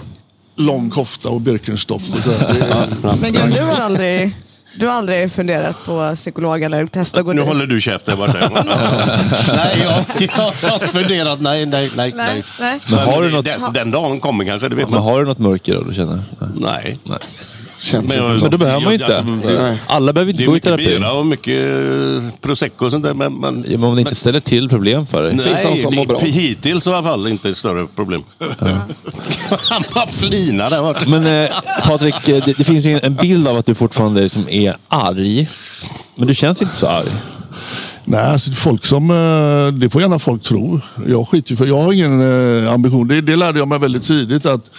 S12: lång kofta och Birkenstock. Och så
S11: Men Gun, du har aldrig, du har aldrig funderat på psykolog eller testat att gå
S6: Nu
S11: dit?
S6: håller du käft där borta.
S14: nej, jag, jag har inte funderat. Nej, nej, nej. nej.
S11: nej.
S3: Men har du något-
S6: den, den dagen kommer kanske, det vet
S3: Men
S6: man.
S3: har du något mörker då du känner?
S6: Nej.
S3: Nej.
S6: Känns
S3: men,
S6: inte så.
S3: men då behöver man ju inte.
S6: alltså, det-
S3: Alla behöver
S6: Det
S3: inte
S6: är
S3: gå i
S6: mycket
S3: terapi.
S6: bira och mycket eh, prosecco och sånt där. Men, men,
S3: Ja, men om det inte ställer till problem för dig.
S6: Nej, det, hittills i alla fall inte ett större problem. Han bara flinar där borta.
S3: Men eh, Patrik, eh, det, det finns ju en- bild av att du fortfarande liksom är arg. Men du känns inte så arg.
S12: Nej, alltså folk som, eh, det får gärna folk tro. Jag skiter för jag har ingen ambition. Det, det lärde jag mig väldigt tidigt att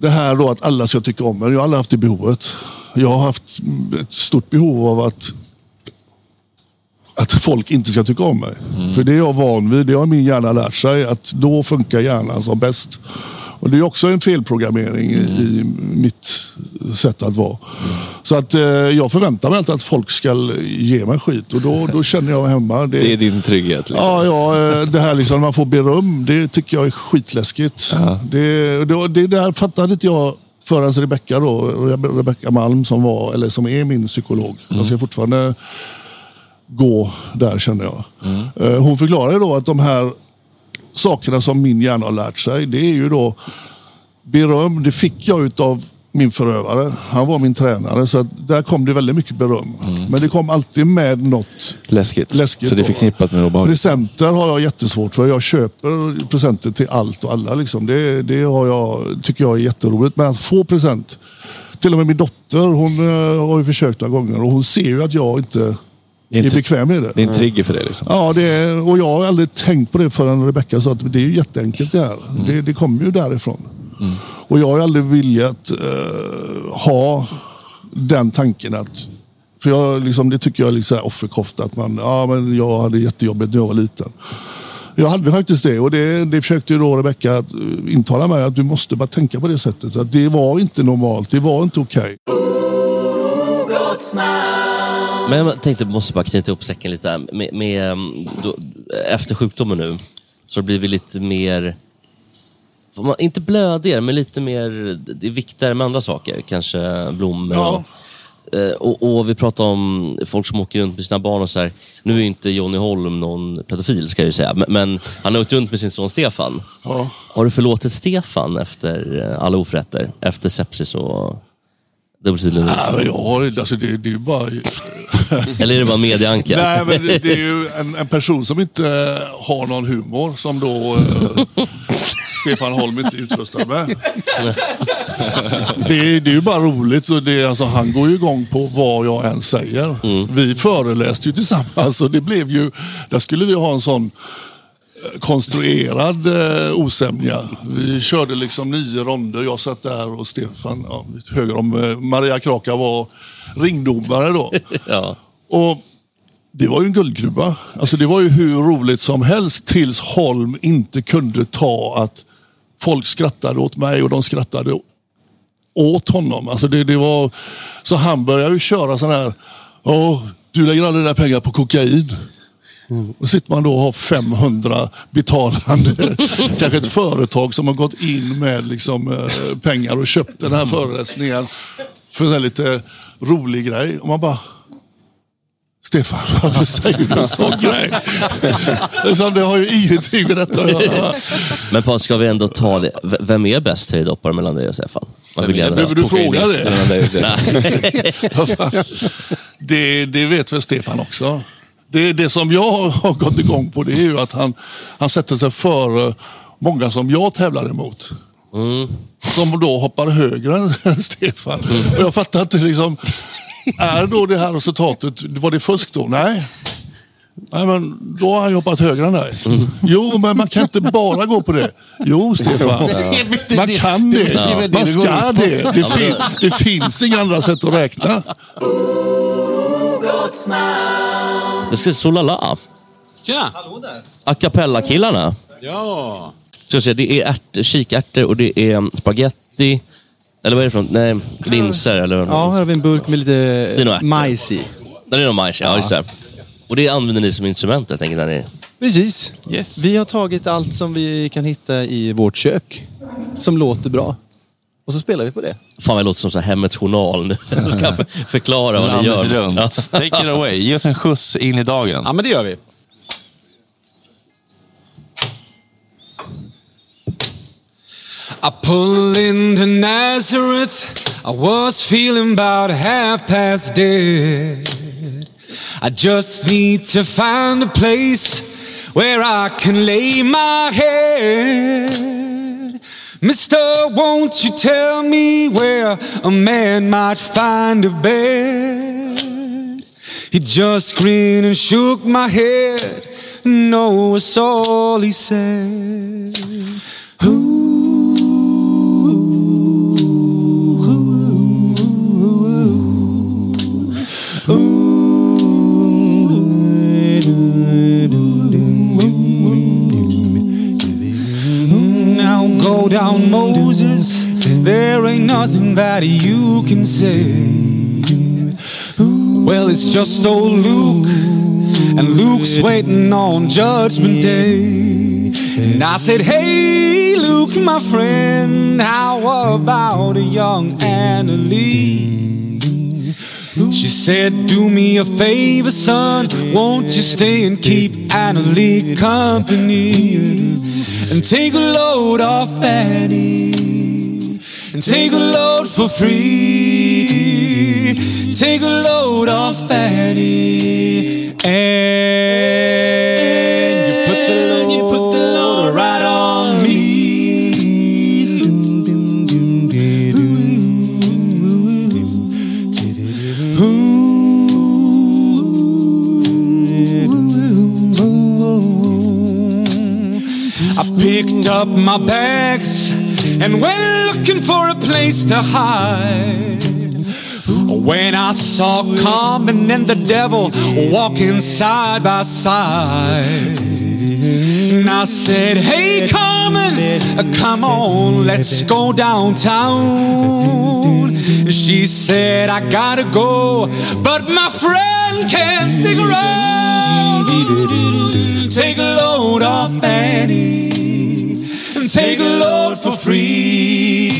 S12: det här då att alla ska tycka om mig. Jag har aldrig haft det behovet. Jag har haft ett stort behov av att att folk inte ska tycka om mig. För det är jag van vid. Det har min hjärna lärt sig. Att då funkar hjärnan som bäst. Och det är också en felprogrammering i, i mitt sätt att vara. Så att eh, jag förväntar mig alltid att folk ska ge mig skit och då, då känner jag mig hemma.
S3: Det är din trygghet. Liksom.
S12: Ja, ja, eh, det här liksom när man får beröm, det tycker jag är skitläskigt. Det, det, det där fattade inte jag förrän Rebecka då, Rebecka Malm som var, eller som är min psykolog. Jag ska fortfarande gå där känner jag. Eh, Hon förklarade då att de här sakerna som min hjärna har lärt sig, det är ju då beröm, det fick jag utav min förövare. Han var min tränare, så där kom det väldigt mycket beröm. Men det kom alltid med något
S3: Läskigt.
S12: läskigt.
S3: Så det är förknippat med obehagligt.
S12: Presenter har jag jättesvårt för. Jag köper presenter till allt och alla. Liksom. Det, det har jag, tycker jag är jätteroligt. Men att få present. Till och med min dotter, hon eh, har ju försökt några gånger och hon ser ju att jag inte
S3: är
S12: är bekväm med det.
S3: Det är en trigger för dig liksom.
S12: Ja, det är, och jag har aldrig tänkt på det förrän Rebecka sa att det är ju jätteenkelt det här. Det, det kommer ju därifrån. Och jag har aldrig velat eh, ha den tanken att för jag, liksom, det tycker jag är lite offerkofta. Att man, ja, men jag hade jättejobbigt när jag var liten. Jag hade faktiskt det och det, det försökte ju då Rebecka att eh, intala mig att du måste bara tänka på det sättet. Att det var inte normalt, det var inte okej.
S4: Men jag tänkte, måste bara knyta ihop säcken lite. Med, med, eh, då, efter sjukdomen nu så blir vi lite mer, man- inte blödigare, men lite mer, det är viktigare med andra saker. Kanske blommor
S12: Ja.
S4: och, eh, och, och vi pratar om folk som åker runt med sina barn och så här. Nu är inte Johnny Holm någon pedofil ska jag ju säga, men, men han har åkt runt med sin son Stefan.
S12: Ja.
S4: Har du förlåtit Stefan efter eh, alla oförrätter? Efter sepsis och dubbelsidig
S12: men jag har, alltså det, det är ju bara...
S4: Eller är det bara medieanka?
S12: Nej, men det, det är ju en, en person som inte eh, har någon humor som då Stefan Holm inte utrustad med. Det, är- det är ju bara roligt. Så det, alltså, han går ju igång på vad jag än säger. Vi föreläste ju tillsammans och det blev ju... Där skulle vi ha en sån eh, konstruerad eh, osämja. Vi körde liksom nio ronder. Jag satt där och Stefan ja, höger om eh, Maria Kraka var ringdomare då.
S4: ja.
S12: Och det var ju en guldgruva. Alltså det var ju hur roligt som helst tills Holm inte kunde ta att folk skrattade åt mig och de skrattade åt honom. Alltså det, det var... Så han började ju köra sån här, "Åh, du lägger alla dina pengar på kokain. Då sitter man då och har 500 betalande, kanske ett företag som har gått in med liksom, eh, pengar och köpt den här föreläsningen för en lite rolig grej. Och man bara, Stefan, varför säger du en sån grej? Liksom, det har ju ingenting med detta att göra.
S4: Men Patrik, ska vi ändå ta det? V- Vem är bäst höjdhoppare mellan dig och Stefan? Man vill gärna-
S12: Behöver du fråga det? Fan? det? Det vet väl Stefan också. Det, det som jag har gått igång på det är ju att han, han sätter sig före många som jag tävlar emot. Som då hoppar högre än Stefan. Och jag fattar inte liksom, är då det här resultatet, var det fusk då? Nej. Nej men då har han ju hoppat högre än dig. Jo men man kan inte bara gå på det. Jo Stefan, man kan
S14: Det-
S12: Man ska det. Det, fin,
S14: det-
S12: finns inga andra sätt att räkna.
S4: Jag ska Solala.
S15: Tjena!
S4: A cappella-killarna.
S15: Ja.
S4: Det är ärt, kikärtor och det är spaghetti. Eller vad är det för något? Nej, linser eller
S9: Ja, här har vi en burk med lite
S4: Det är nog ärtor.
S9: majs i.
S4: Det är nog majs, ja, just det. Och det använder ni som instrument helt enkelt? När ni...
S9: Precis. Vi har tagit allt som vi kan hitta i vårt kök som låter bra. Och så spelar vi på det.
S4: Fan vad jag låter som så här Hemmets Journal nu. Jag ska för- förklara vad ni
S3: Landet
S4: gör.
S3: runt. Take it away. Ge oss en skjuts in i dagen.
S15: Ja, men det gör vi. I pull into Nazareth. I was feeling about half past dead. I just need to find a place where I can lay my head. Mister, won't you tell me where a man might find a bed? He just grinned and shook my head. No, it's all he said. Down, Moses. There ain't nothing that you can say. Well, it's just old Luke, and Luke's waiting on Judgment Day. And I said, Hey, Luke, my friend, how about a young Anna Lee? She said, Do me a favor, son. Won't you stay and keep Anna Lee company? And take a load off Annie. And take a load for free. Take a load off Annie. And up my bags and went looking for a place to hide. When I saw Carmen and the devil walking side by side. And I said, Hey, Carmen, uh, come on, let's go downtown. She said, I gotta go, but my friend can't stick around. Take a take a load for free.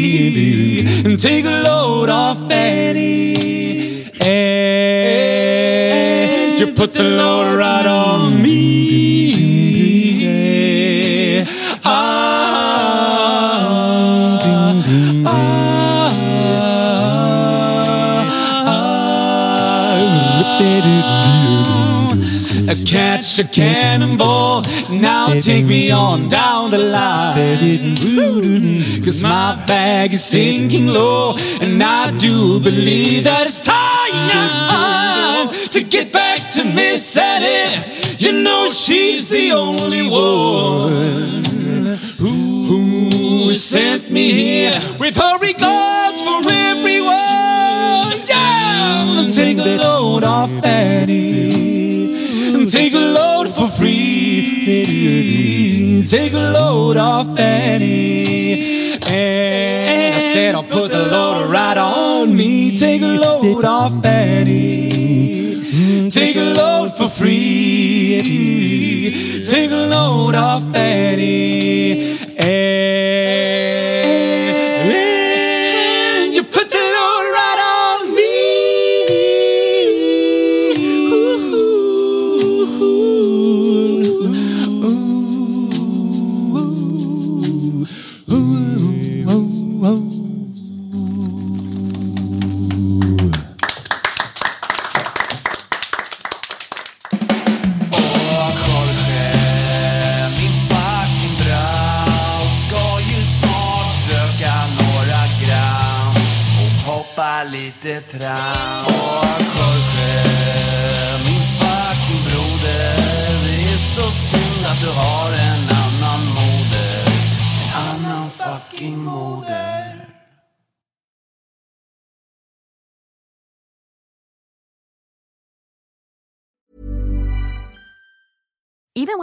S15: And take a load off Annie. And you put the load right on me. I catch a cannonball. Now take me on down the line. Cause my bag is sinking low. And I do believe that it's time to get back to Miss Annie. You know she's the only one who sent me here with her regards for everyone. Yeah, take a load off Annie. Take a load for free. Take a load off Annie. And I said I'll put the load right on me. Take a load off Annie. Take a load for free. Take a load off Annie.